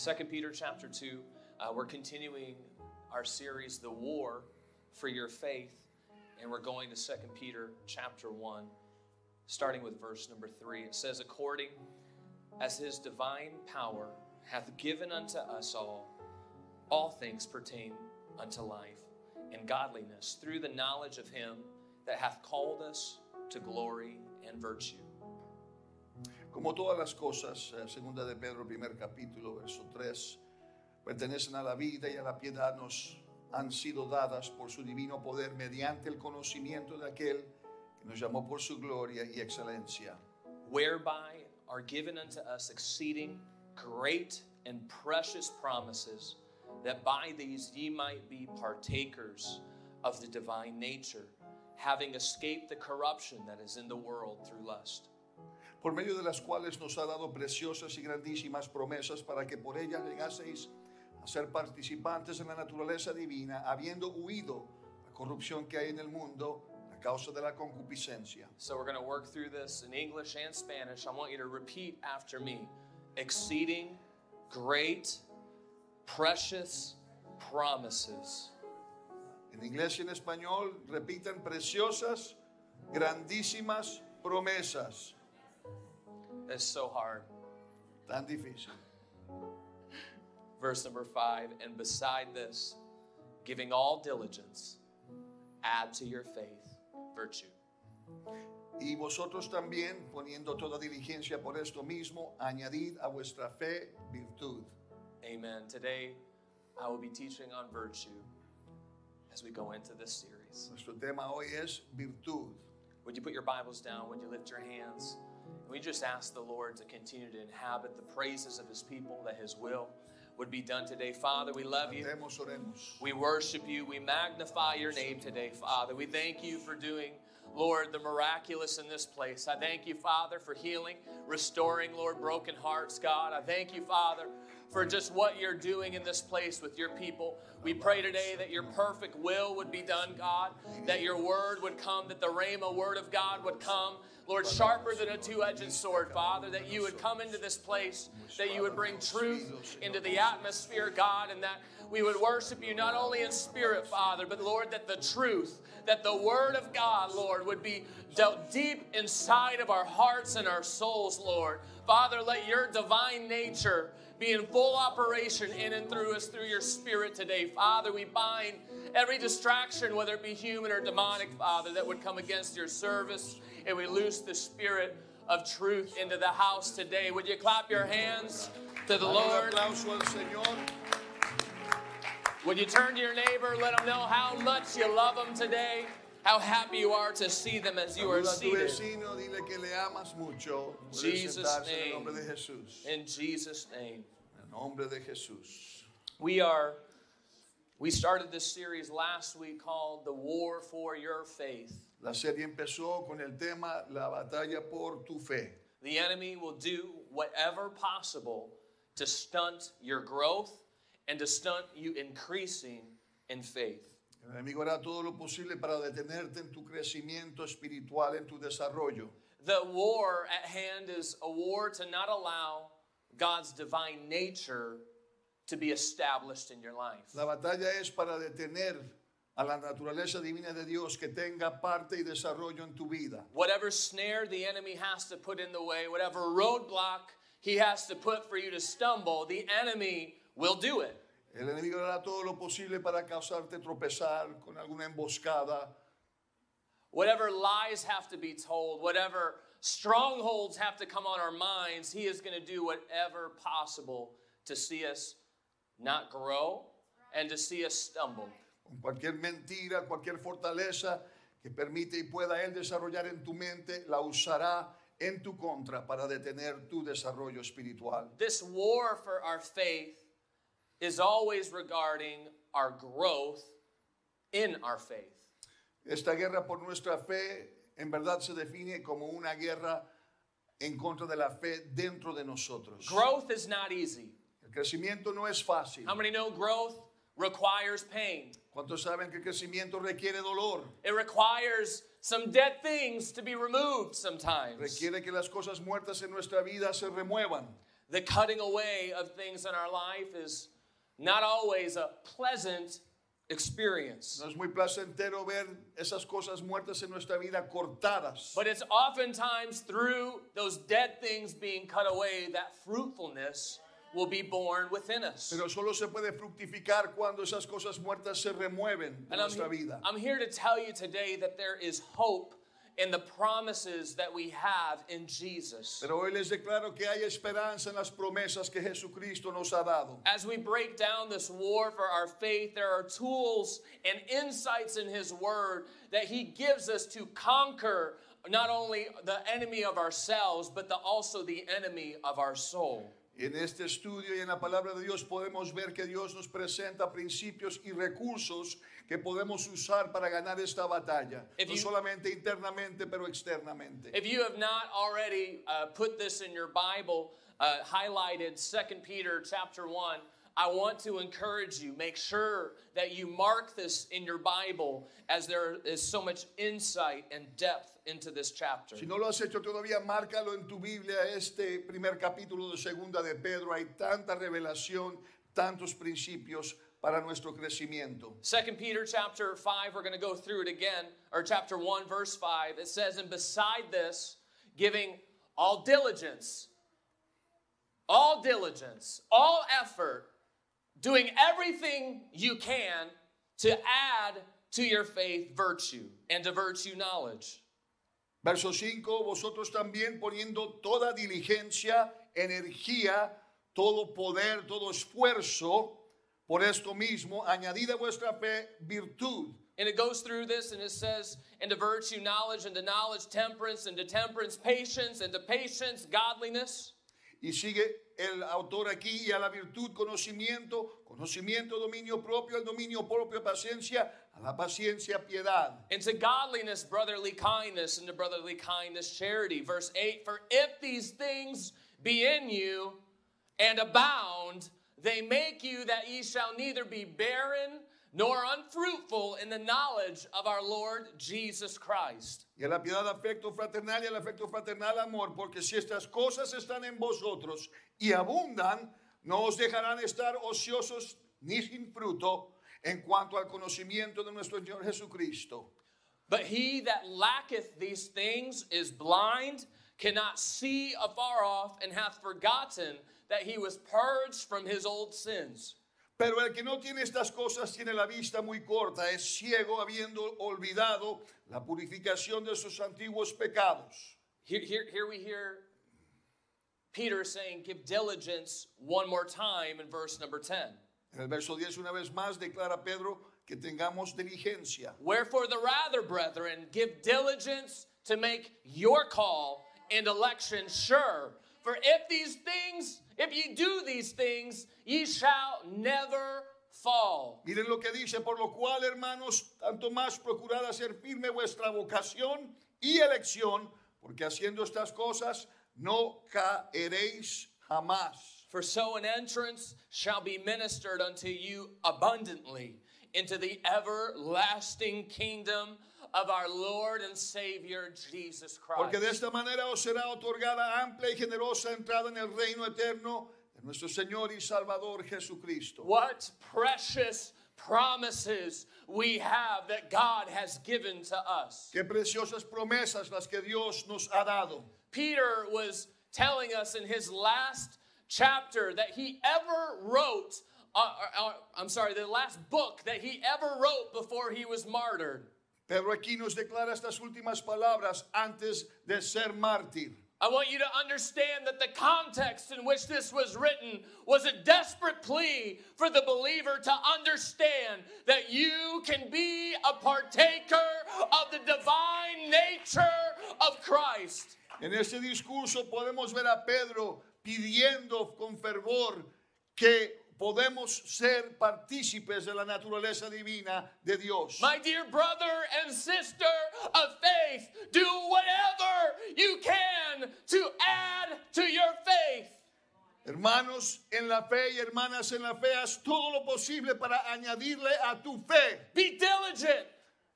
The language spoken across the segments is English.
Second Peter chapter 2, uh, we're continuing our series, The War for Your Faith, and we're going to Second Peter chapter 1, starting with verse number 3. It says, According as his divine power hath given unto us all, all things pertain unto life and godliness through the knowledge of him that hath called us to glory and virtue. Como todas las cosas, eh, segunda de Pedro, primer capítulo, verso 3, pertenecen a la vida y a la piedad, nos han sido dadas por su divino poder mediante el conocimiento de aquel que nos llamó por su gloria y excelencia, whereby are given unto us exceeding great and precious promises, that by these ye might be partakers of the divine nature, having escaped the corruption that is in the world through lust. Por medio de las cuales nos ha dado preciosas y grandísimas promesas para que por ellas llegaseis a ser participantes en la naturaleza divina, habiendo huido la corrupción que hay en el mundo a causa de la concupiscencia. So we're going to work through this in English and Spanish. I want you to repeat after me exceeding great, precious promises. En inglés y en español repitan preciosas, grandísimas promesas. It's so hard. Tan difícil. Verse number five, and beside this, giving all diligence, add to your faith virtue. Y vosotros también, poniendo toda diligencia por esto mismo, añadid a vuestra fe virtud. Amen. Today, I will be teaching on virtue as we go into this series. Nuestro tema hoy es virtud. Would you put your Bibles down? Would you lift your hands? We just ask the Lord to continue to inhabit the praises of His people, that His will would be done today. Father, we love you. Oremos, oremos. We worship you. We magnify your name today, Father. We thank you for doing, Lord, the miraculous in this place. I thank you, Father, for healing, restoring, Lord, broken hearts, God. I thank you, Father, for just what you're doing in this place with your people. We pray today that your perfect will would be done, God, that your word would come, that the Rhema word of God would come. Lord, sharper than a two edged sword, Father, that you would come into this place, that you would bring truth into the atmosphere, God, and that we would worship you not only in spirit, Father, but Lord, that the truth, that the Word of God, Lord, would be dealt deep inside of our hearts and our souls, Lord. Father, let your divine nature be in full operation in and through us through your Spirit today. Father, we bind every distraction, whether it be human or demonic, Father, that would come against your service, and we loose the Spirit of truth into the house today. Would you clap your hands to the Lord? Would you turn to your neighbor, let them know how much you love them today, how happy you are to see them as you are seated. vecino, dile que le amas mucho. Jesus' en name. nombre de Jesús. In Jesus' name. En nombre de Jesús. We are, we started this series last week called The War for Your Faith. La serie empezó con el tema La batalla por tu fe. The enemy will do whatever possible to stunt your growth and to stunt you increasing in faith. El enemigo hará todo lo posible para detenerte en tu crecimiento espiritual, en tu desarrollo. The war at hand is a war to not allow God's divine nature to be established in your life. La batalla es para detener a la naturaleza divina de Dios que tenga parte y desarrollo en tu vida. Whatever snare the enemy has to put in the way, whatever roadblock he has to put for you to stumble, the enemy will do it. El enemigo hará todo lo posible para causarte tropezar con alguna emboscada, Whatever lies have to be told, whatever strongholds have to come on our minds, he is going to do whatever possible to see us not grow and to see us stumble. con cualquier mentira, cualquier fortaleza que permite y pueda él desarrollar en tu mente, la usará en tu contra para detener tu desarrollo espiritual. This war for our faith is always regarding our growth in our faith. Esta guerra por nuestra fe en verdad se define como una guerra en contra de la fe dentro de nosotros. Growth is not easy. El crecimiento no es fácil. How many know growth requires pain? ¿Cuántos saben que el crecimiento requiere dolor? It requires some dead things to be removed sometimes. Requiere que las cosas muertas en nuestra vida se remuevan. the cutting away of things in our life is not always a pleasant experience. No es muy placentero ver esas cosas muertas en nuestra vida cortadas. But it's oftentimes through those dead things being cut away that fruitfulness will be born within us. Pero solo se puede fructificar cuando esas cosas muertas se remueven de And I'm, nuestra vida. I'm here to tell you today that there is hope in the promises that we have in Jesus. Pero hoy les declaro que hay esperanza en las promesas que Jesucristo nos ha dado. As we break down this war for our faith, there are tools and insights in His Word that He gives us to conquer not only the enemy of ourselves, but the, also the enemy of our soul. En este estudio y en la palabra de Dios podemos ver que Dios nos presenta principios y recursos que podemos usar para ganar esta batalla. If no you- solamente internamente, pero externamente. If you have not already uh, put this in your Bible, uh, highlighted 2 Peter chapter 1, I want to encourage you. Make sure that you mark this in your Bible as there is so much insight and depth into this chapter. Si no lo has hecho todavía, márcalo en tu Biblia, este primer capítulo de segunda de Pedro. Hay tanta revelación, tantos principios para nuestro crecimiento. 2 Peter chapter 5, we're going to go through it again, or chapter 1, verse 5. It says, And beside this, giving all diligence, all diligence, all effort, doing everything you can to add to your faith virtue, and to virtue knowledge. Verso 5, vosotros también poniendo toda diligencia, energía, todo poder, todo esfuerzo, por esto mismo, añadid a vuestra fe virtud. And it goes through this and it says, and to virtue knowledge, and to knowledge temperance, and to temperance patience, and to patience godliness. Y sigue el autor aquí, y a la virtud conocimiento, conocimiento dominio propio, al dominio propio paciencia, a la paciencia piedad. And to godliness, brotherly kindness, and to brotherly kindness, charity. Verse 8 For if these things be in you and abound, they make you that ye shall neither be barren nor unfruitful in the knowledge of our Lord Jesus Christ. Y a la piedad afecto fraternal y al afecto fraternal amor, porque si estas cosas están en vosotros y abundan, no os dejarán estar ociosos ni sin fruto en cuanto al conocimiento de nuestro Señor Jesucristo. But he that lacketh these things is blind, cannot see afar off, and hath forgotten that he was purged from his old sins. Pero el que no tiene estas cosas tiene la vista muy corta, es ciego habiendo olvidado la purificación de sus antiguos pecados. Here, here, here we hear Peter saying, Give diligence one more time in verse number 10. En el verso 10 una vez más declara Pedro que tengamos diligencia. Wherefore, the rather, brethren, give diligence to make your call and election sure. For if these things, if ye do these things, ye shall never fall. Miren lo que dice, por lo cual, hermanos, tanto más procurad hacer firme vuestra vocación y elección, porque haciendo estas cosas no caeréis jamás. For so an entrance shall be ministered unto you abundantly into the everlasting kingdom of our Lord and Savior Jesus Christ. Porque de esta manera os será otorgada amplia y generosa entrada en el reino eterno de nuestro Señor y Salvador Jesucristo. What precious promises we have that God has given to us. Qué preciosas promesas las que Dios nos ha dado. Peter was telling us in his last chapter that he ever wrote, uh, uh, uh, I'm sorry, the last book that he ever wrote before he was martyred. Pedro aquí nos declara estas últimas palabras antes de ser mártir. I want you to understand that the context in which this was written was a desperate plea for the believer to understand that you can be a partaker of the divine nature of Christ. En este discurso podemos ver a Pedro pidiendo con fervor que podemos ser partícipes de la naturaleza divina de Dios. My dear brother and sister of faith, do whatever you can to add to your faith. Hermanos en la fe y hermanas en la fe, haz todo lo posible para añadirle a tu fe. Be diligent.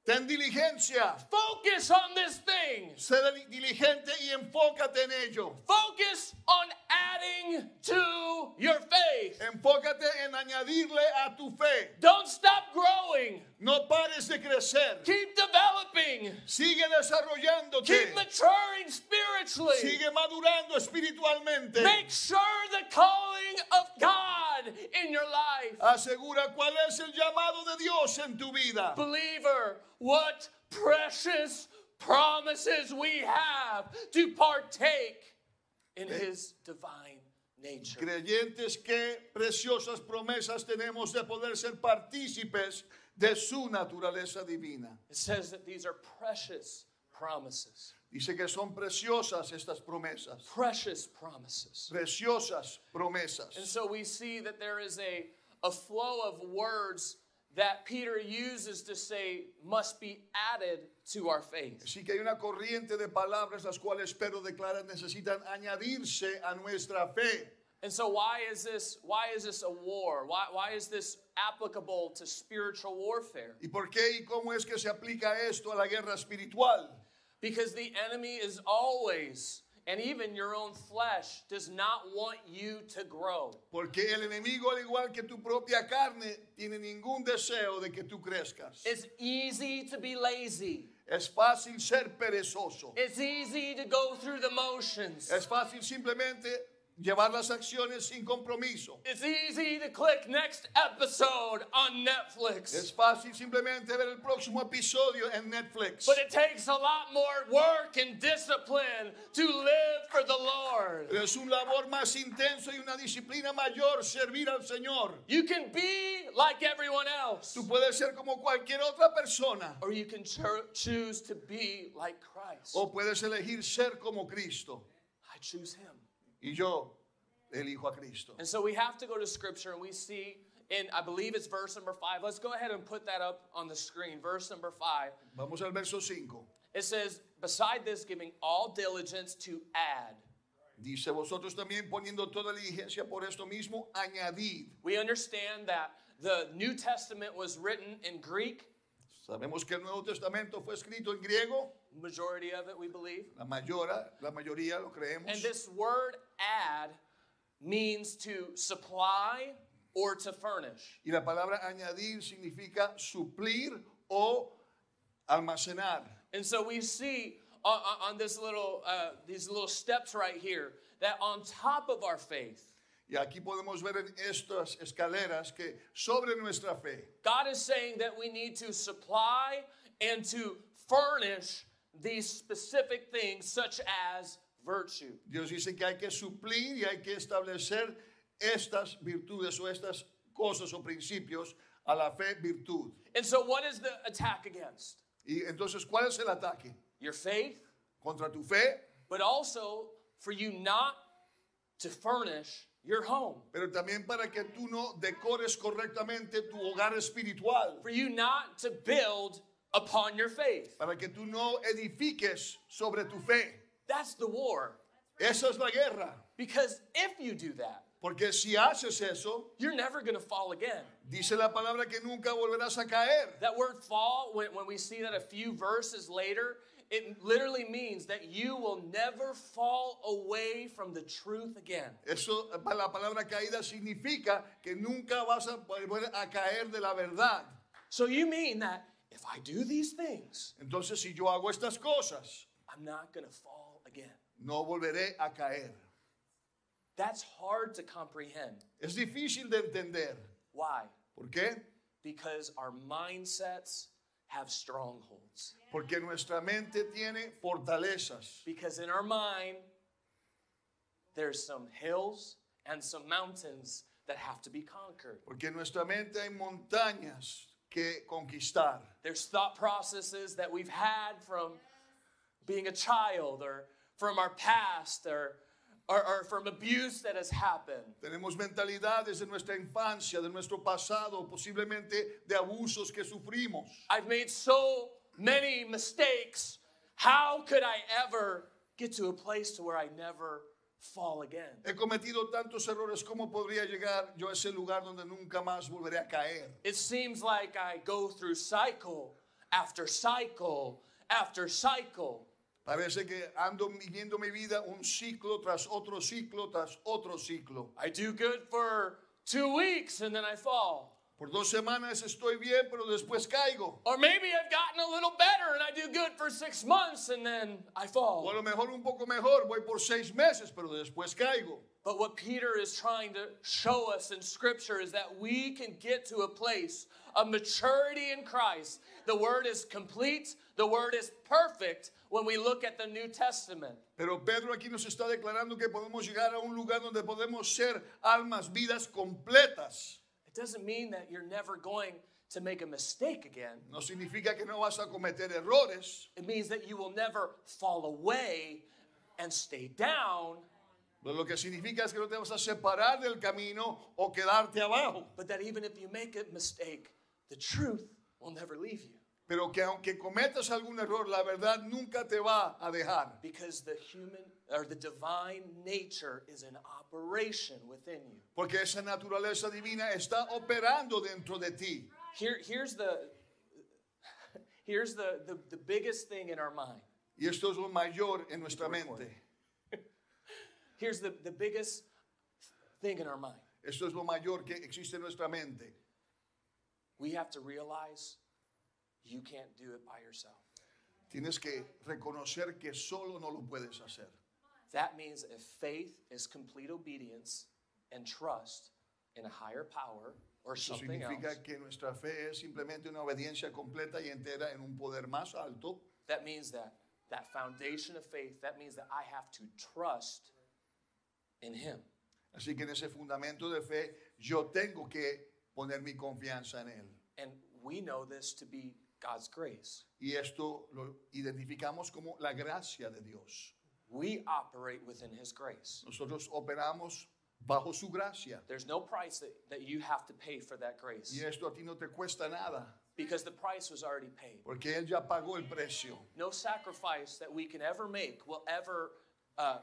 Ten diligencia. Focus on this thing. Sé dili- diligente y enfócate en ello. Focus on adding to your faith. Enfócate en añadirle a tu fe. Don't stop growing. No pares de crecer. Keep developing. Sigue desarrollándote. Keep maturing spiritually. Sigue madurando espiritualmente. Make sure the calling of God in your life. Asegura cuál es el llamado de Dios en tu vida. Believer, what precious promises we have to partake in His divine nature. Creyentes, qué preciosas promesas tenemos de poder ser partícipes de su naturaleza divina. It says that these are precious promises. Dice que son preciosas estas promesas. Precious promises. Preciosas And promesas. so we see that there is a, a flow of words that Peter uses to say must be added to our faith. Así que hay una corriente de palabras las cuales Pedro declara necesitan añadirse a nuestra fe. And so why is this why is this a war? Why, why is this applicable to spiritual warfare? ¿Y por qué y cómo es que se aplica esto a la guerra espiritual? Because the enemy is always and even your own flesh does not want you to grow. Porque el enemigo, al igual que tu propia carne, tiene ningún deseo de que tú crezcas. It's easy to be lazy. Es fácil ser perezoso. It's easy to go through the motions. Es fácil simplemente llevar las acciones sin compromiso. It's easy to click next episode on Netflix. Es fácil simplemente ver el próximo episodio en Netflix. But it takes a lot more work and discipline to live for the Lord. Pero es un labor más intenso y una disciplina mayor servir al Señor. You can be like everyone else, Tú puedes ser como cualquier otra persona or you can cho- choose to be like Christ. o puedes elegir ser como Cristo. I choose Him. Y yo elijo a Cristo. And so we have to go to Scripture and we see in, I believe it's verse number five. Let's go ahead and put that up on the screen. Verse number five. Vamos al verso 5. It says, Beside this, giving all diligence to add. Dice, vosotros también poniendo toda diligencia por esto mismo, añadid. We understand that the New Testament was written in Greek, Sabemos que el Nuevo Testamento fue escrito en griego, majority of it, we believe. la, mayora, la mayoría lo creemos. And this word add means to supply or to furnish. Y la palabra añadir significa suplir o almacenar. And so we see on, on- this little, uh, these little steps right here that on top of our faith, Y aquí podemos ver en estas escaleras que sobre nuestra fe, God is saying that we need to supply and to furnish these specific things such as virtue. Dios dice que hay que suplir y hay que establecer estas virtudes o estas cosas o principios a la fe virtud. And so, what is the attack against? Y entonces, ¿cuál es el ataque? Your faith, Contra tu fe, but also for you not to furnish your home, pero también para que tú no decores correctamente tu hogar espiritual, for you not to build upon your faith. para que tú no edifiques sobre tu fe. That's the war. Esa es la guerra. Because if you do that, Porque si haces eso, you're never going to fall again. dice la palabra que nunca volverás a caer. That word fall, when, when we see that a few verses later, it literally means that you will never fall away from the truth again. Eso, la palabra caída significa que nunca vas a volver a caer de la verdad. So you mean that if I do these things, Entonces, si yo hago estas cosas, I'm not going to fall again. no volveré a caer. That's hard to comprehend. Es difícil de entender. Why? ¿Por qué? Because our mindsets have strongholds. Porque nuestra mente tiene fortalezas. Because in our mind, there's some hills and some mountains that have to be conquered. Porque en nuestra mente hay montañas que conquistar. There's thought processes that we've had from being a child or from our past or, or, or from abuse that has happened. Tenemos mentalidades de nuestra infancia, de nuestro pasado, posiblemente de abusos que sufrimos. I've made so many mistakes. How could I ever get to a place to where I never fall again? He cometido tantos errores, ¿cómo podría llegar yo a ese lugar donde nunca más volveré a caer? It seems like I go through cycle after cycle after cycle. Parece que ando viviendo mi vida un ciclo tras otro ciclo tras otro ciclo. I do good for two weeks and then I fall. Por dos semanas estoy bien, pero después caigo. Or maybe I've gotten a little better and I do good for six months and then I fall. lo mejor un poco mejor, voy por seis meses, pero después caigo. But what Peter is trying to show us in Scripture is that we can get to a place of maturity in Christ. The Word is complete, the Word is perfect when we look at the New Testament. Pero Pedro aquí nos está declarando que podemos llegar a un lugar donde podemos ser almas, vidas completas. It doesn't mean that you're never going to make a mistake again. No significa que no vas a cometer errores, It means that you will never fall away and stay down, pero lo que significa es que no te vas a separar del camino o quedarte abajo. but that even if you make a mistake, the truth will never leave you. Pero que aunque cometas algún error, la verdad nunca te va a dejar. Because the human or the divine nature is in operation within you. Porque esa naturaleza divina está operando dentro de ti. Here, here's the here's the, the, the biggest thing in our mind. Y esto es lo mayor en nuestra mente. Here's the, the biggest thing in our mind. Esto es lo mayor que existe en nuestra mente. We have to realize you can't do it by yourself. Tienes que reconocer que solo no lo puedes hacer. That means if faith is complete obedience and trust in a higher power or Eso something else, que nuestra fe es simplemente una obediencia completa y entera en un poder más alto. that means that that foundation of faith, that means that I have to trust in Him. Así que en ese fundamento de fe yo tengo que poner mi confianza en Él. And we know this to be God's grace. Y esto lo identificamos como la gracia de Dios. We operate within His grace. Nosotros operamos bajo su gracia. There's no price that, that you have to pay for that grace Y esto a ti no te cuesta nada, because the price was already paid. porque Él ya pagó el precio. No sacrifice that we can ever make will ever uh,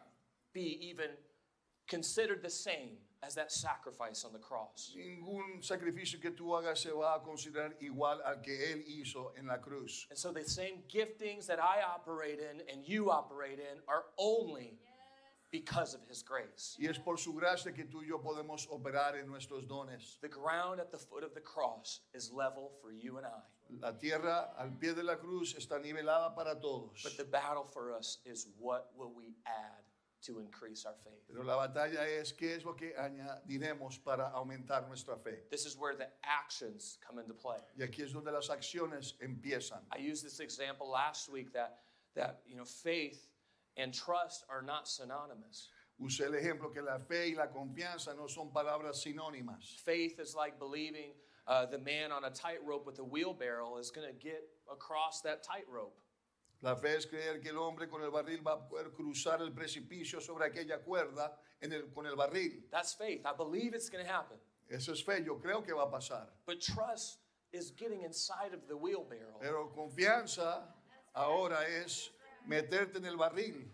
be even considered the same as that sacrifice on the cross. Ningún sacrificio que tú hagas se va a considerar igual al que Él hizo en la cruz. And so the same giftings that I operate in and you operate in are only because of His grace. Y es por su gracia que tú y yo podemos operar en nuestros dones. The ground at the foot of the cross is level for you and I. La tierra al pie de la cruz está nivelada para todos. But the battle for us is what will we add to increase our faith? Pero la batalla es qué es lo que añadiremos para aumentar nuestra fe. This is where the actions come into play. Y aquí es donde las acciones empiezan. I used this example last week that that you know faith and trust are not synonymous. Usé el ejemplo que la fe y la confianza no son palabras sinónimas. Faith is like believing uh, the man on a tightrope with a wheelbarrow is going to get across that tightrope. La fe es creer que el hombre con el barril va a poder cruzar el precipicio sobre aquella cuerda en el- con el barril. That's faith. I believe it's going to happen. Eso es fe, yo creo que va a pasar. But trust is getting inside of the wheelbarrow. Pero confianza ahora es meterte en el barril.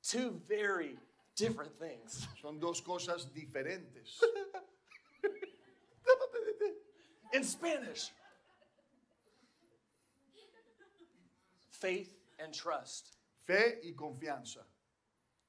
Two very different things. Son dos cosas diferentes. In Spanish, faith and trust Fe y confianza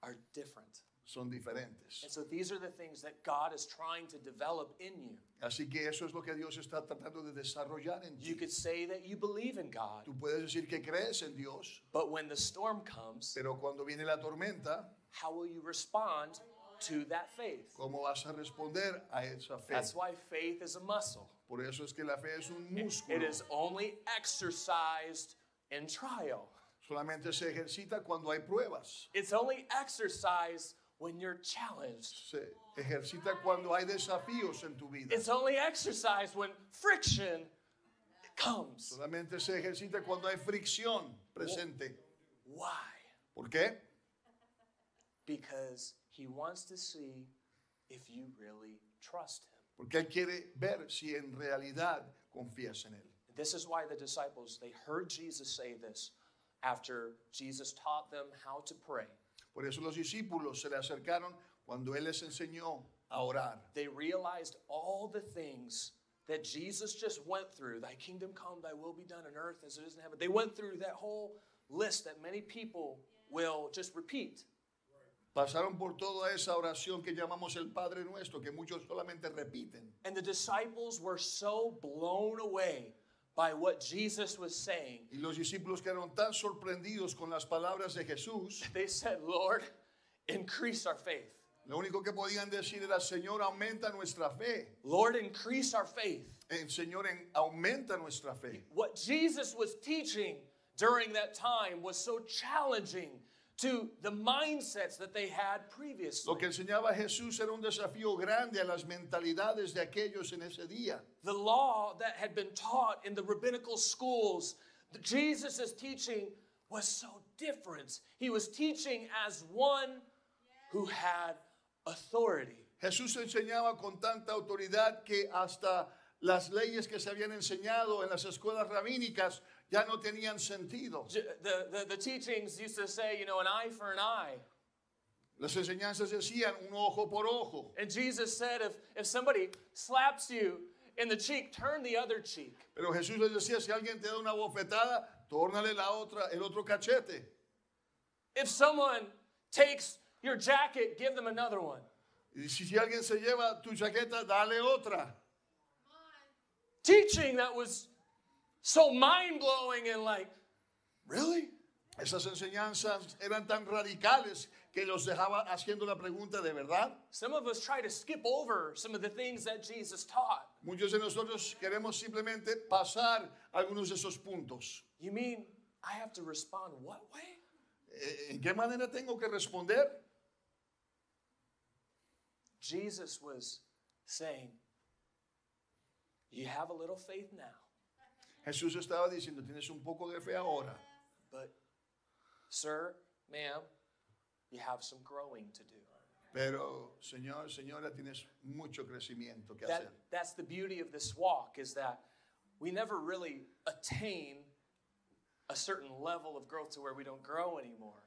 are different. son diferentes. And so these are the things that God is trying to develop in you. Así que eso es lo que Dios está tratando de desarrollar en You ti. could say that you believe in God, Tú puedes decir que crees en Dios, but when the storm comes, pero cuando viene la tormenta, how will you respond to that faith? ¿cómo vas a responder a esa fe? That's why faith is a muscle. Por eso es que la fe es un It músculo. is only exercised in trial. Solamente se ejercita cuando hay pruebas. It's only exercise when you're challenged. Se ejercita cuando hay desafíos en tu vida. It's only exercised when friction comes. Solamente se ejercita cuando hay fricción presente. Why? ¿Por qué? Because he wants to see if you really trust him. Porque Él quiere ver si en realidad confías en Él. This is why the disciples, they heard Jesus say this after Jesus taught them how to pray. Por eso los discípulos se le acercaron cuando Él les enseñó a orar. They realized all the things that Jesus just went through Thy kingdom come, Thy will be done on earth as it is in heaven. They went through that whole list that many people will just repeat. Pasaron por toda esa oración que llamamos el Padre Nuestro, que muchos solamente repiten. And the disciples were so blown away by what Jesus was saying. Y los discípulos quedaron tan sorprendidos con las palabras de Jesús. They said, Lord, increase our faith. Lo único que podían decir era, Señor, aumenta nuestra fe. Lord, increase our faith. El Señor en- aumenta nuestra fe. What Jesus was teaching during that time was so challenging to the mindsets that they had previously. Lo que enseñaba Jesús era un desafío grande a las mentalidades de aquellos en ese día. The law that had been taught in the rabbinical schools, Jesus' teaching was so different. He was teaching as one who had authority. Jesús enseñaba con tanta autoridad que hasta las leyes que se habían enseñado en las escuelas rabínicas ya no tenían sentido. The, the, the teachings used to say, you know, an eye for an eye. Las enseñanzas decían un ojo por ojo. And Jesus said, if, if somebody slaps you in the cheek, turn the other cheek. Pero Jesús les decía, si alguien te da una bofetada, tórnale la otra, el otro cachete. If someone takes your jacket, give them another one. Y si, si alguien se lleva tu chaqueta, dale otra. Teaching that was so mind blowing and like, really? Esas enseñanzas eran tan radicales que los dejaba haciendo la pregunta de verdad. Some of us try to skip over some of the things that Jesus taught. Muchos de nosotros queremos simplemente pasar algunos de esos puntos. You mean I have to respond what way? Eh, ¿En qué manera tengo que responder? Jesus was saying, You have a little faith now, Jesús estaba diciendo, tienes un poco de fe ahora, but sir, ma'am, you have some growing to do. pero Señor, señora, tienes mucho crecimiento que That, hacer. that's the beauty of this walk is that we never really attain a certain level of growth to where we don't grow anymore.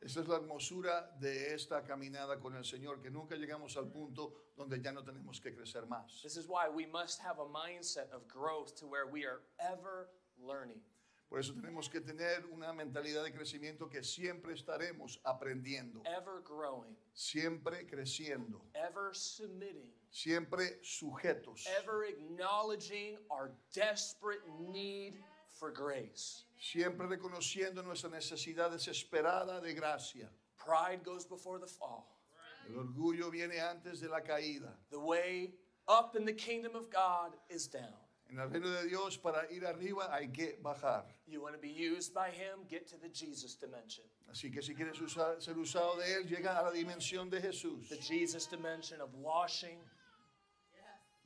Esa es la hermosura de esta caminada con el Señor, que nunca llegamos al punto donde ya no tenemos que crecer más. This is why we must have a mindset of growth to where we are ever learning. Por eso tenemos que tener una mentalidad de crecimiento que siempre estaremos aprendiendo, ever growing, siempre creciendo, ever submitting, siempre sujetos, ever acknowledging our desperate need for grace. siempre reconociendo nuestra necesidad desesperada de gracia. Pride goes before the fall. El orgullo viene antes de la caída. The way up in the kingdom of God is down. En el reino de Dios, para ir arriba hay que bajar. You want to be used by Him, get to the Jesus dimension. Así que si quieres usar- ser usado de Él, llega a la dimensión de Jesús. The Jesus dimension of washing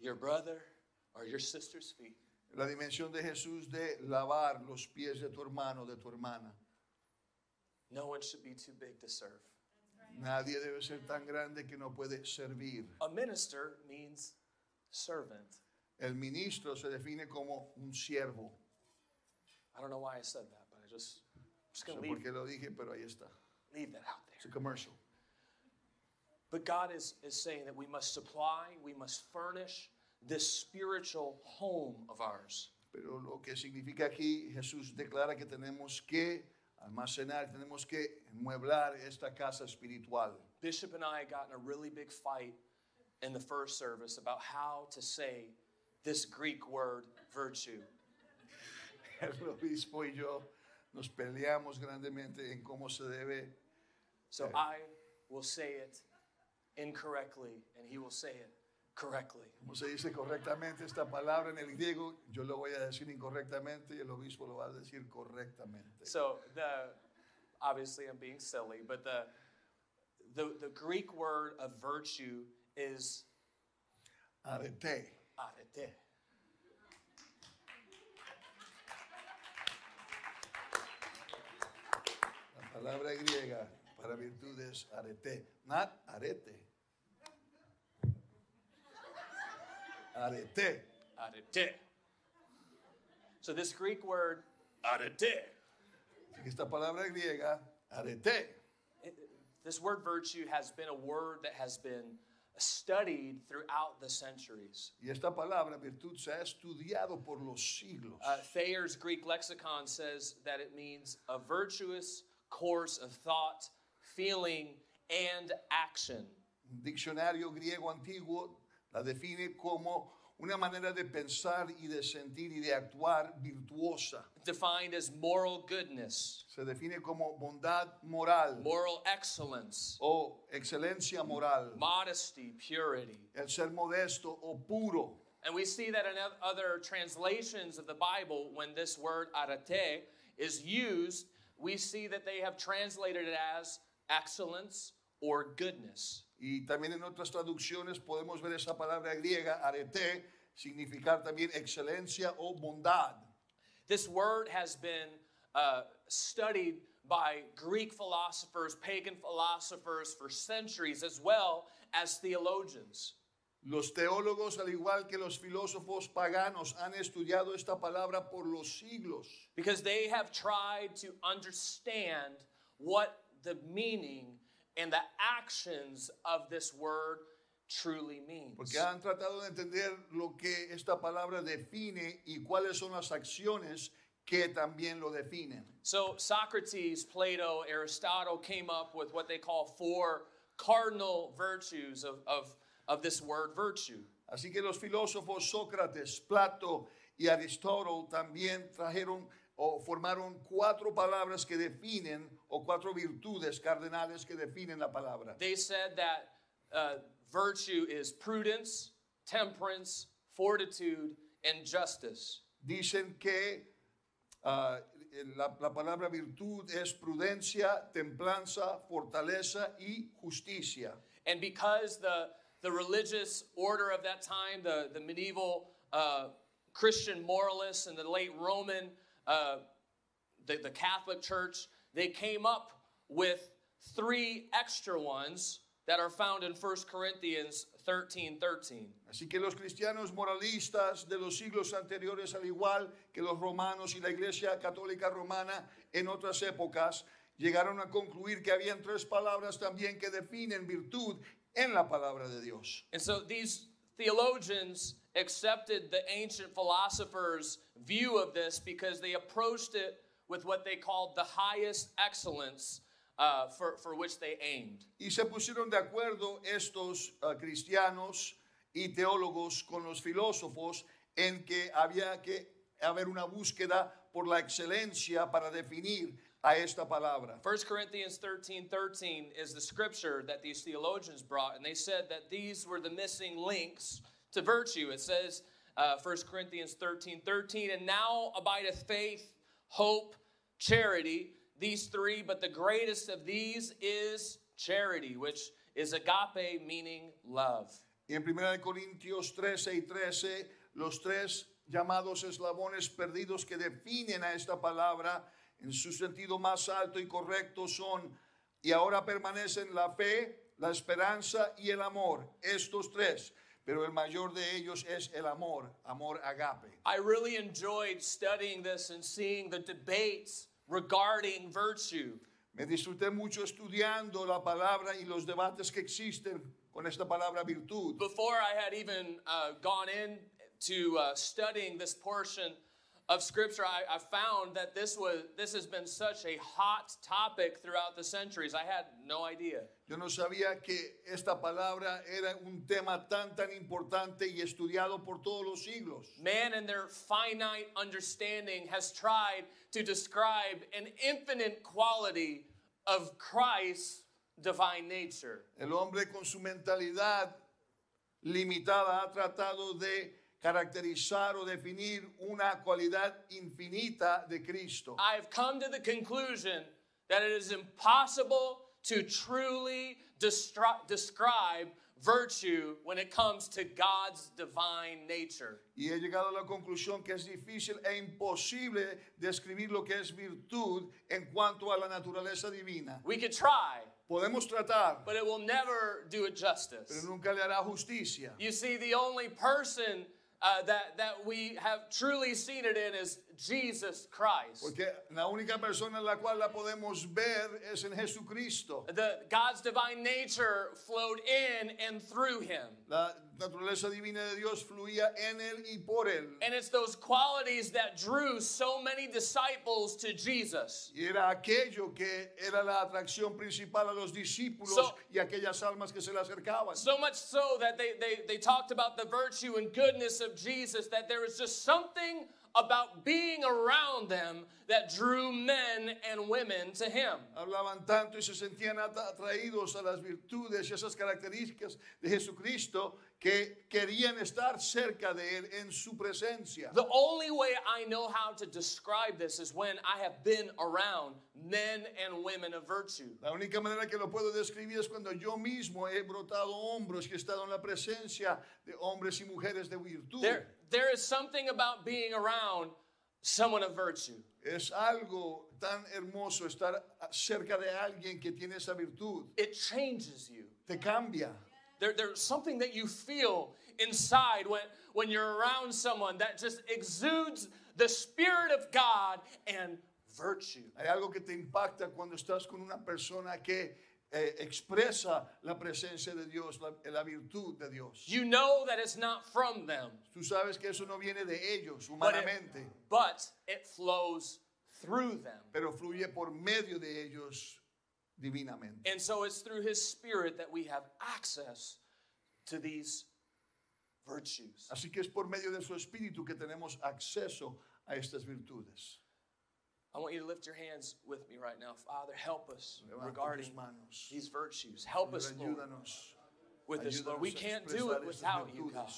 your brother or your sister's feet. La dimensión de Jesús de lavar los pies de tu hermano, de tu hermana. No one should be too big to serve. Nadie debe ser tan grande que no puede servir. A minister means servant. El ministro se define como un siervo. I don't know why I said that, but I just, I'm just going to leave, qué lo dije, pero ahí está. leave that out Es there. a commercial. But God is, is saying that we must supply, we must furnish this spiritual home of ours. Pero lo que significa aquí, Jesús declara que tenemos que almacenar, tenemos que mueblar esta casa espiritual. Bishop and I got in a really big fight in the first service about how to say this Greek word, virtue. El obispo y yo nos peleamos grandemente en cómo se debe. So eh, I will say it incorrectly, and he will say it correctly. Como se dice correctamente esta palabra en el griego, yo lo voy a decir incorrectamente y el obispo lo va a decir correctamente. So the obviously I'm being silly, but the the, the Greek word of virtue is Arete. arete. La palabra griega para virtud es arete, not arete. Arete. Arete. So this Greek word arete. Esta palabra griega, arete, this word virtue has been a word that has been studied throughout the centuries. Y esta palabra virtud se ha estudiado por los siglos. Uh, Thayer's Greek lexicon says that it means a virtuous course of thought, feeling, and action. Diccionario griego antiguo la define como una manera de pensar y de sentir y de actuar virtuosa. Defined as moral goodness, Se define como bondad moral moral excellence, o excelencia moral, modesty, purity. el ser modesto o puro. And we see that in other translations of the Bible, when this word arete is used, we see that they have translated it as excellence or goodness. Y también en otras traducciones podemos ver esa palabra griega, arete, significar también excelencia o bondad. This word has been uh, studied by Greek philosophers, pagan philosophers for centuries, as well as theologians. Los teólogos, al igual que los filósofos paganos, han estudiado esta palabra por los siglos, because they have tried to understand what the meaning and the actions of this word truly means. porque han tratado de entender lo que esta palabra define y cuáles son las acciones que también lo definen. So Socrates, Plato, Aristotle came up with what they call four cardinal virtues of, of, of this word virtue. Así que los filósofos Sócrates, Plato y Aristóteles también trajeron o formaron cuatro palabras que definen o cuatro virtudes cardenales que definen la palabra. They said that uh, virtue is prudence, temperance, fortitude, and justice. Dicen que ah, la, la palabra virtud es prudencia, templanza, fortaleza y justicia. And because the, the religious order of that time, the, the medieval uh, Christian moralists and the late Roman, uh, the, the Catholic Church, they came up with three extra ones that are found in 1 Corinthians 13 13. Así que los cristianos moralistas de los siglos anteriores, al igual que los romanos y la Iglesia Católica Romana en otras épocas, llegaron a concluir que habían tres palabras también que definen virtud en la palabra de Dios. And so these theologians accepted the ancient philosophers' view of this because they approached it with what they called the highest excellence uh, for, for which they aimed. Y se pusieron de acuerdo estos ah, cristianos y teólogos con los filósofos en que había que haber una búsqueda por la excelencia para definir a esta palabra. 1 Corinthians 13 13 is the scripture that these theologians brought, and they said that these were the missing links to virtue. It says, uh, 1 Corinthians 13 13, and now abideth faith, hope, charity, these three, but the greatest of these is charity, which is agape, meaning love. Y en 1 Corintios 13 y 13, los tres llamados eslabones perdidos que definen a esta palabra en su sentido más alto y correcto son, y ahora permanecen la fe, la esperanza y el amor, estos tres, pero el mayor de ellos es el amor, amor agape. I really enjoyed studying this and seeing the debates regarding virtue. Me disfruté mucho estudiando la palabra y los debates que existen con esta palabra virtud. before I had even uh, gone in to uh, studying this portion of Scripture, I, I found that this was this has been such a hot topic throughout the centuries. I had no idea. Yo no sabía que esta palabra era un tema tan tan importante y estudiado por todos los siglos. Man, in their finite understanding, has tried to describe an infinite quality of Christ's divine nature. El hombre con su mentalidad limitada ha tratado de caracterizar o definir una cualidad infinita de Cristo. I've come to the conclusion that it is impossible to truly describe virtue when it comes to God's divine nature. Y he llegado a la conclusión que es difícil e imposible describir lo que es virtud en cuanto a la naturaleza divina. We could try, Podemos tratar, but it will never do it pero justice. nunca le hará justicia. You see, the only person uh, that, that we have truly seen it in is Jesus Christ. Porque la única persona en la cual la podemos ver es en Jesucristo. The God's divine nature flowed in and through him. La naturaleza divina de Dios fluía en él y por él. And it's those qualities that drew so many disciples to Jesus. Y era aquello que era la atracción principal a los discípulos So- y aquellas almas que se le acercaban. So much so that they, they, they talked about the virtue and goodness of Jesus, that there was just something about being around them that drew men and women to him. Hablaban tanto y se sentían atraídos a las virtudes y esas características de Jesucristo que querían estar cerca de él en su presencia. The only way I know how to describe this is when I have been around men and women of virtue. La única manera que lo puedo describir es cuando yo mismo he brotado hombros y he estado en la presencia de hombres y mujeres de virtud. There, there is something about being around someone of virtue. Es algo tan hermoso estar cerca de alguien que tiene esa virtud. It changes you. Te cambia. There, there's something that you feel inside when, when you're around someone that just exudes the Spirit of God and virtue. Hay algo que te impacta cuando estás con una persona que eh, expresa la presencia de Dios, la, la virtud de Dios. You know that it's not from them, Tú sabes que eso no viene de ellos but it, humanamente, but it flows through them. pero fluye por medio de ellos divinamente. And so it's through His Spirit that we have access to these virtues. Así que es por medio de su espíritu que tenemos acceso a estas virtudes. I want you to lift your hands with me right now. Father, help us regarding these virtues. Help us, Lord, with this, Lord. We can't do it without you, God.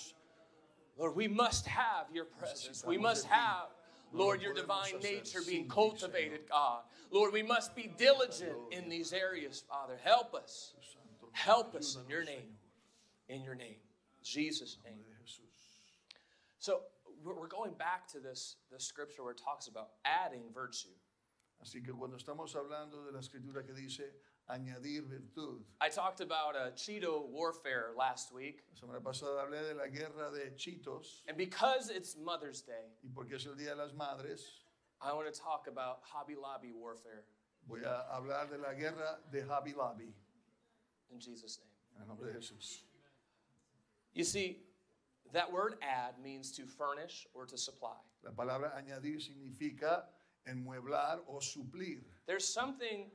Lord, we must have your presence. We must have, Lord, your divine nature being cultivated, God. Lord, we must be diligent in these areas, Father. Help us. Help us in your name. In your name. Jesus' name. So we're going back to this, this scripture where it talks about adding virtue. Así que cuando estamos hablando de la escritura que dice añadir virtud, I talked about uh, Cheeto warfare last week. la semana pasada hablé de la guerra de Chitos And because it's Mother's Day, y porque es el Día de las Madres, I want to talk about Hobby Lobby warfare voy a hablar de la guerra de Hobby Lobby, in Jesus' name. en el nombre de Jesús. You see, that word add means to furnish or to supply. La palabra añadir significa enmueblar o suplir. There's something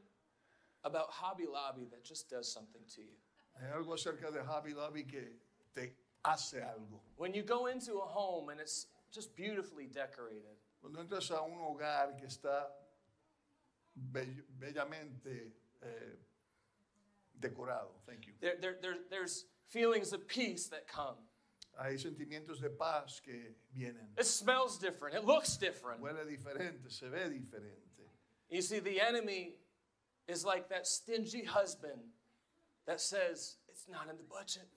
about Hobby Lobby that just does something to you. Hay algo acerca de Hobby Lobby que te hace algo. When you go into a home and it's just beautifully decorated, Cuando entras a un hogar que está bell- bellamente eh, decorado, thank you. there, there, there, there's feelings of peace that come. Hay sentimientos de paz que vienen. It smells different, it looks different. Huele diferente, se ve diferente. You see, the enemy is like that stingy husband that says, It's not in the budget.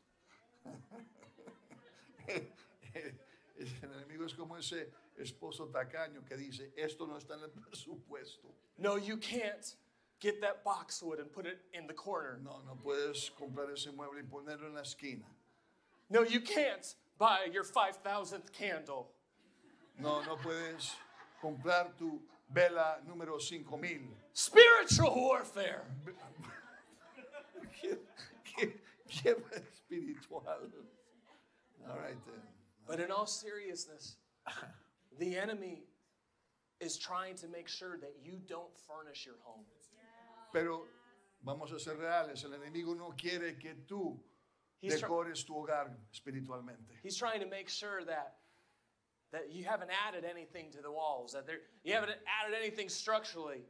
El enemigo es como ese esposo tacaño que dice, esto no está en el presupuesto. No, you can't get that boxwood and put it in the corner. No, no puedes comprar ese mueble y ponerlo en la esquina. No, you can't buy your 5,000th candle. No, no puedes comprar tu vela número 5000. Spiritual warfare. Guerra- espiritual. All right then. But in all seriousness, the enemy is trying to make sure that you don't furnish your home. Pero vamos a ser reales, el enemigo no quiere que tú decores tu hogar espiritualmente. he's trying to make sure that that you haven't added anything to the walls, that there, you haven't added anything structurally.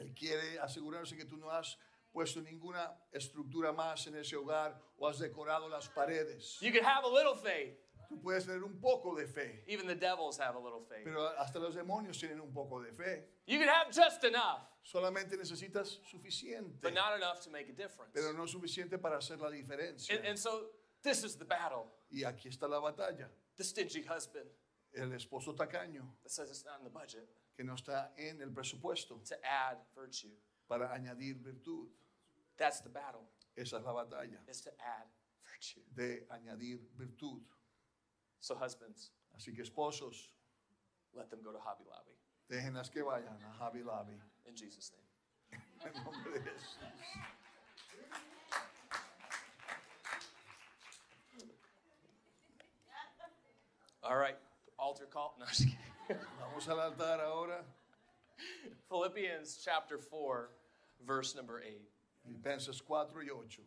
Él quiere asegurarse que tú no has puesto ninguna estructura más en ese hogar o has decorado las paredes. You can have a little faith. Tú puedes tener un poco de fe, Even the devils have a little faith. pero hasta los demonios tienen un poco de fe. You can have just enough, Solamente necesitas suficiente, but not enough to make a difference. pero no suficiente para hacer la diferencia. And, and so this is the battle. Y aquí está la batalla. The stingy husband El esposo tacaño that says it's not in the budget que no está en el presupuesto to add virtue. para añadir virtud. That's the battle, Esa es la batalla is to add virtue. de añadir virtud. So husbands, Así que esposos, let them go to Hobby Lobby. Déjenlas que vayan a Hobby Lobby. In Jesus' name. En nombre de Jesús. All right, altar call. No. Vamos al altar ahora. Philippians chapter 4, verse number 8. Filipenses 4 y 8.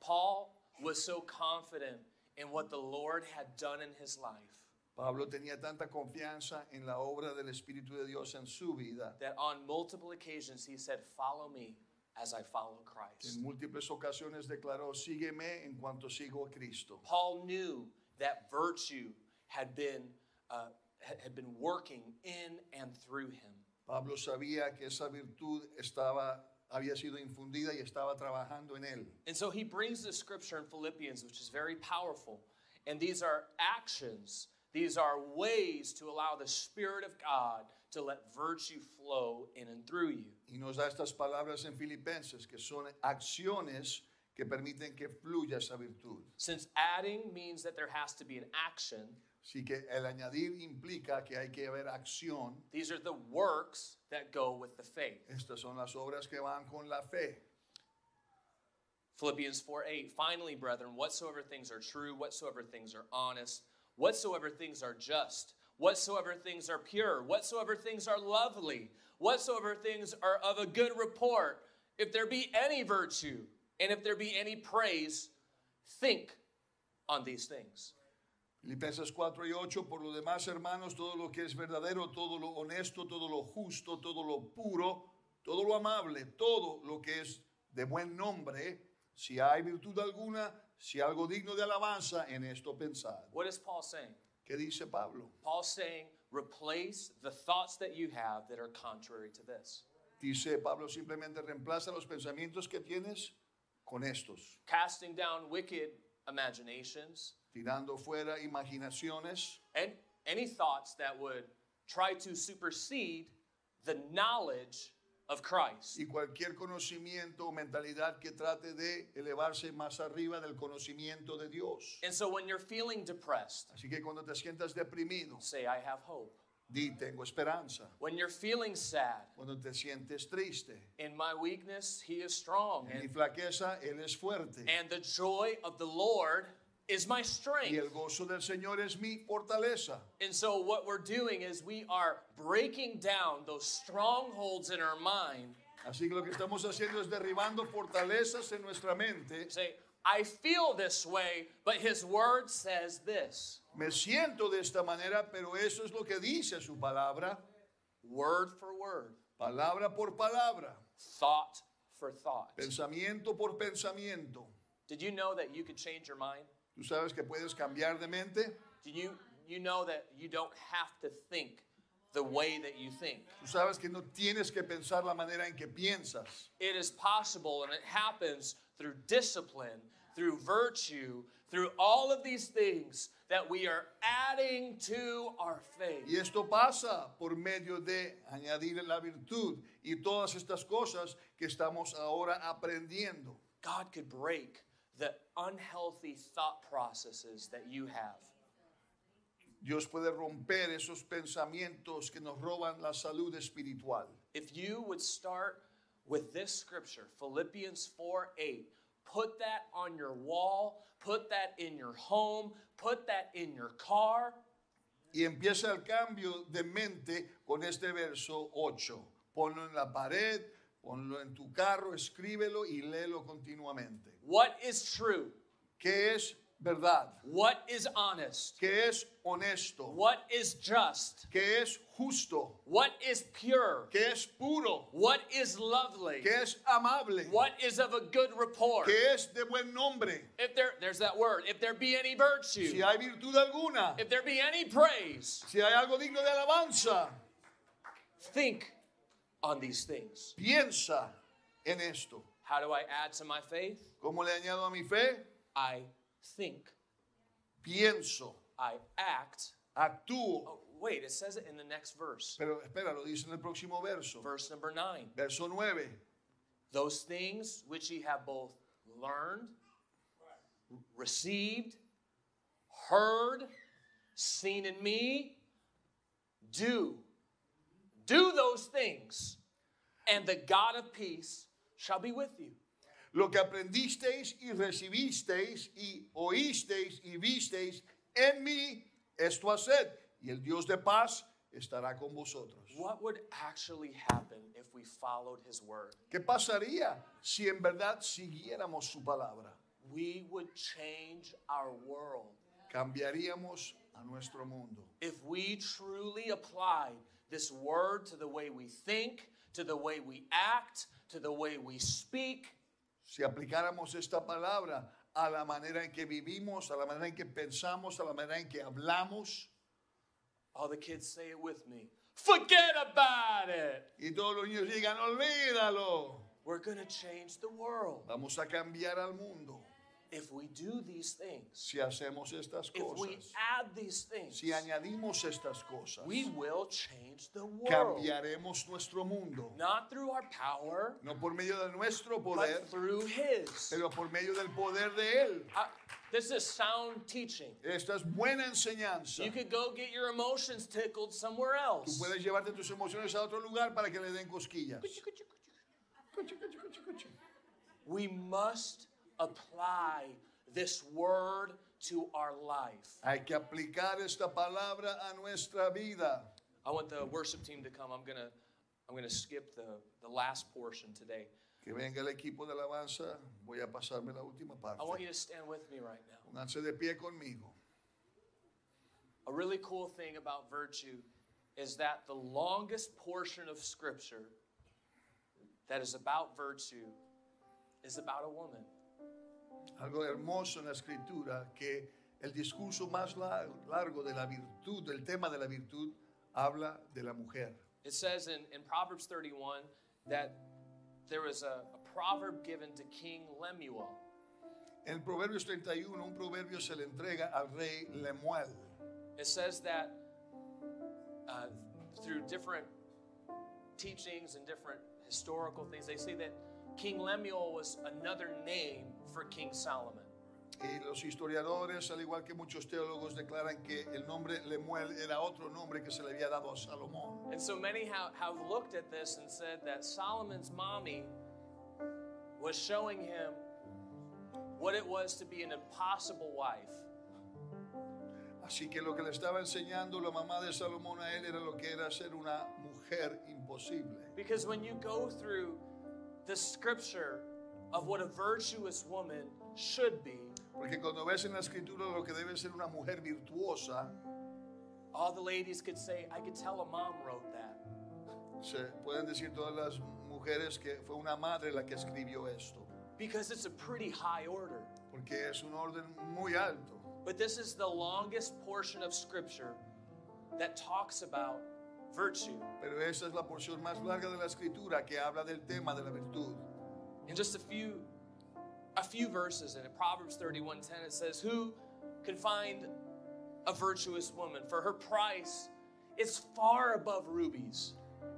Paul was so confident in what the Lord had done in his life Pablo tenía tanta confianza en la obra del Espíritu de Dios en su vida. that on multiple occasions he said, Follow me as I follow Christ." En múltiples ocasiones declaró, sígueme en cuanto sigo a Cristo. Paul knew that virtue had been, uh, had been working in and through him. Pablo sabía que esa virtud estaba, había sido infundida y estaba trabajando en él. And so he brings this scripture in Philippians, which is very powerful. And these are actions, these are ways to allow the Spirit of God to let virtue flow in and through you. Y nos da estas palabras en Filipenses, que son acciones que permiten que fluya esa virtud. Since adding means that there has to be an action, Así que el añadir implica que hay que haber acción. these are the works that go with the faith. Estas son las obras que van con la fe. Philippians 4 8. Finally, brethren, whatsoever things are true, whatsoever things are honest, whatsoever things are just, whatsoever things are pure, whatsoever things are lovely, whatsoever things are of a good report, if there be any virtue, and if there be any praise, think on these things. Filipenses 4 y 8, por lo demás, hermanos, todo lo que es verdadero, todo lo honesto, todo lo justo, todo lo puro, todo lo amable, todo lo que es de buen nombre, si hay virtud alguna, si algo digno de alabanza, en esto pensad. What is Paul saying? ¿Qué dice Pablo? Paul's saying, replace the thoughts that you have that are contrary to this. Dice Pablo simplemente reemplaza los pensamientos que tienes con estos, Casting down wicked imaginations, tirando fuera imaginaciones and any thoughts that would try to supersede the knowledge of Christ. y cualquier conocimiento o mentalidad que trate de elevarse más arriba del conocimiento de Dios. And so when you're feeling depressed, Así que cuando te sientas deprimido, say, I have hope. Di tengo esperanza. When you're feeling sad, Cuando te sientes triste, in my weakness, He is strong. en mi And, flaqueza, Él es fuerte. and the joy of the Lord is my strength. Y el gozo del Señor es mi fortaleza. And so what we're doing is we are breaking down those strongholds in our mind. Así que lo que estamos haciendo es derribando fortalezas en nuestra mente. Say, I feel this way, but His Word says this. Me siento de esta manera, pero eso es lo que dice su palabra, Word for word, palabra por palabra, thought for thought. pensamiento por pensamiento. Did you know that you could change your mind? Tú sabes que puedes cambiar de mente. Do you you know that you don't have to think the way that you think? Tú sabes que no tienes que pensar la manera en que piensas. It is possible and it happens through discipline, through virtue, through all of these things that we are adding to our faith. Y esto pasa por medio de añadir la virtud y todas estas cosas que estamos ahora aprendiendo. God could break the unhealthy thought processes that you have. Dios puede romper esos pensamientos que nos roban la salud espiritual. If you would start with this scripture, Philippians 4 8, put that on your wall, put that in your home, put that in your car. Y empieza el cambio de mente con este verso 8. Ponlo en la pared, ponlo en tu carro, escríbelo y léelo continuamente. What is true? ¿Qué es verdad? What is honest? ¿Qué es honesto? What is just? ¿Qué es justo? What is pure? ¿Qué es puro? What is lovely? ¿Qué es amable? What is of a good report? ¿Qué es de buen nombre? If there there's that word, if there be any virtue, Si hay virtud alguna, if there be any praise, si hay algo digno de alabanza, think on these things. piensa en esto. How do I add to my faith? ¿Cómo le añado a mi fe? I think, Pienso, I act. actúo. Oh, wait, it says it in the next verse. Pero espera, lo dice en el próximo verso. Verse number 9. Verso 9. Those things which ye have both learned, received, heard, seen in me, do, do those things, and the God of peace shall be with you. Lo que aprendisteis y recibisteis y oísteis y visteis en mí, esto haced, y el Dios de paz estará con vosotros. What would actually happen if we followed his word? ¿Qué pasaría si en verdad siguiéramos su palabra? We would change our world. Cambiaríamos a nuestro mundo. If we truly applied this word to the way we think, to the way we act, to the way we speak, Si aplicáramos esta palabra a la manera en que vivimos, a la manera en que pensamos, a la manera en que hablamos, all the kids say it with me. Forget about it. y todos los niños digan, olvídalo, We're going to change the world vamos a cambiar al mundo if we do these things. si hacemos estas If we cosas. add these things, Si añadimos estas cosas, we will change the world. cambiaremos nuestro mundo. Not through our power, No por medio de nuestro poder, but through His. pero por medio del poder de Él. I- this is sound teaching. Esta es buena enseñanza. You could go get your emotions tickled somewhere Tú else. puedes llevarte tus emociones a otro lugar para que le den cosquillas. We must apply this word to our life. Hay que aplicar esta palabra a nuestra vida. I want the worship team to come. I'm gonna I'm gonna skip the, the last portion today. Que venga el equipo de alabanza. Voy a pasarme la última parte. I want you to stand with me right now. Pónganse de pie conmigo. A really cool thing about virtue is that the longest portion of scripture that is about virtue is about a woman. Algo hermoso en la escritura que el discurso más la- largo de la virtud, del tema de la virtud, habla de la mujer. It says in, in Proverbs 31 that there was a, a proverb given to King Lemuel. En Proverbios 31, un proverbio se le entrega al rey Lemuel. It says that uh, through different teachings and different historical things, they say that King Lemuel was another name for King Solomon. Y los historiadores, al igual que muchos teólogos, declaran que el nombre Lemuel era otro nombre que se le había dado a Salomón. And so many have, have looked at this and said that Solomon's mommy was showing him what it was to be an impossible wife. Así que lo que le estaba enseñando la mamá de Salomón a él era lo que era ser una mujer imposible. Because when you go through the scripture of what a virtuous woman should be, Porque cuando ves en la escritura lo que debe ser una mujer virtuosa, all the ladies could say, I could tell a mom wrote that. se pueden decir todas las mujeres que fue una madre la que escribió esto. Because it's a pretty high order. Porque es un orden muy alto. But this is the longest portion of scripture that talks about virtue. Pero esa es la porción más larga de la escritura que habla del tema de la virtud. In just a few a few verses in it, Proverbs 31:10 it says, "Who can find a virtuous woman? For her price is far above rubies."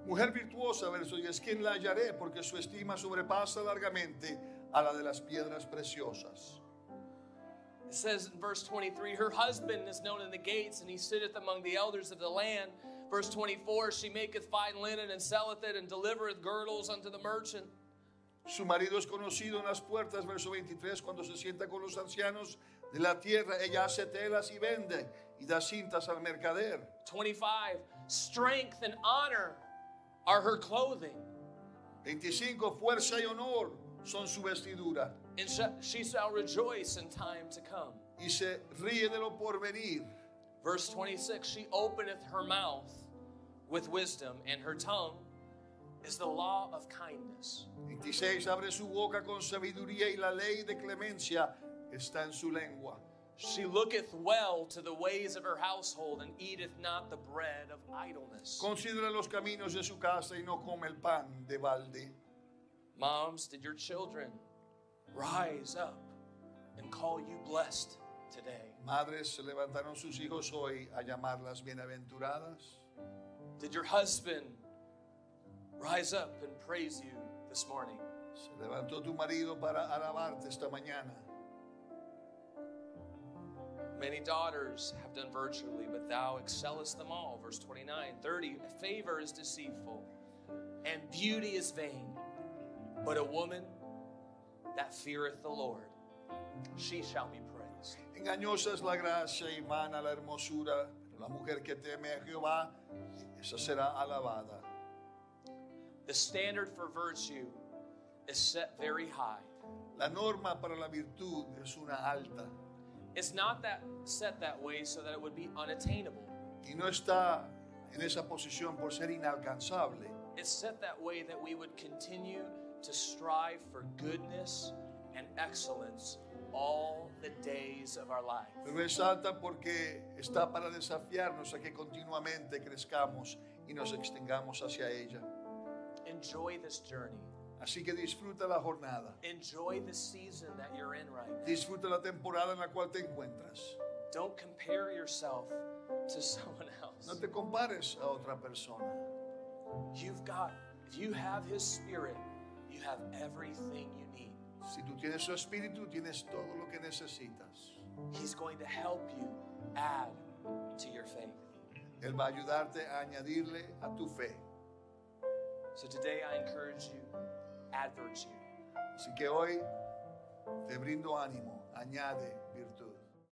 Mujer virtuosa, verso 10, ¿quién la hallaré? Porque su estima sobrepasa largamente a la de las piedras preciosas. It says in verse 23, her husband is known in the gates, and he sitteth among the elders of the land. Verse 24, she maketh fine linen and selleth it, and delivereth girdles unto the merchant. Su marido es conocido en las puertas, verso 23, cuando se sienta con los ancianos de la tierra, ella hace telas y vende y da cintas al mercader. 25, strength and honor are her clothing, 25, fuerza y honor son su vestidura. and sh- she shall rejoice in time to come. Y se ríe de lo porvenir. Verse 26, she openeth her mouth with wisdom, and her tongue is the law of kindness. 26, abre su boca con sabiduría y la ley de clemencia está en su lengua. She looketh well to the ways of her household, and eateth not the bread of idleness. Considera los caminos de su casa y no come el pan de balde. Moms, did your children rise up and call you blessed today? Madres se levantaron sus hijos hoy a llamarlas bienaventuradas. Did your husband rise up and praise you this morning? Se levantó tu marido para alabarte esta mañana. Many daughters have done virtually, but thou excellest them all. Verse 29. 30. Favor is deceitful, and beauty is vain. But a woman that feareth the Lord, she shall be praised. Engañosa es la gracia y vana la hermosura, pero la mujer que teme a Jehová, esa será alabada. The standard for virtue is set very high. La norma para la virtud es una alta It's not that set that way so that it would be unattainable. y no está en esa posición por ser inalcanzable. It's set that way that we would continue to strive for goodness and excellence all the days of our life. Pero es alta porque está para desafiarnos a que continuamente crezcamos y nos extengamos hacia ella. Enjoy this journey. Así que disfruta la jornada, Enjoy the season that you're in right now. disfruta la temporada en la cual te encuentras. Don't compare yourself to someone else. No te compares a otra persona. You've got, if you have His Spirit, you have everything you need. Si tú tienes su espíritu, tienes todo lo que necesitas. He's going to help you add to your faith. Él va a ayudarte a añadirle a tu fe. So today I encourage you, add virtue. Así que hoy te brindo ánimo, añade virtud.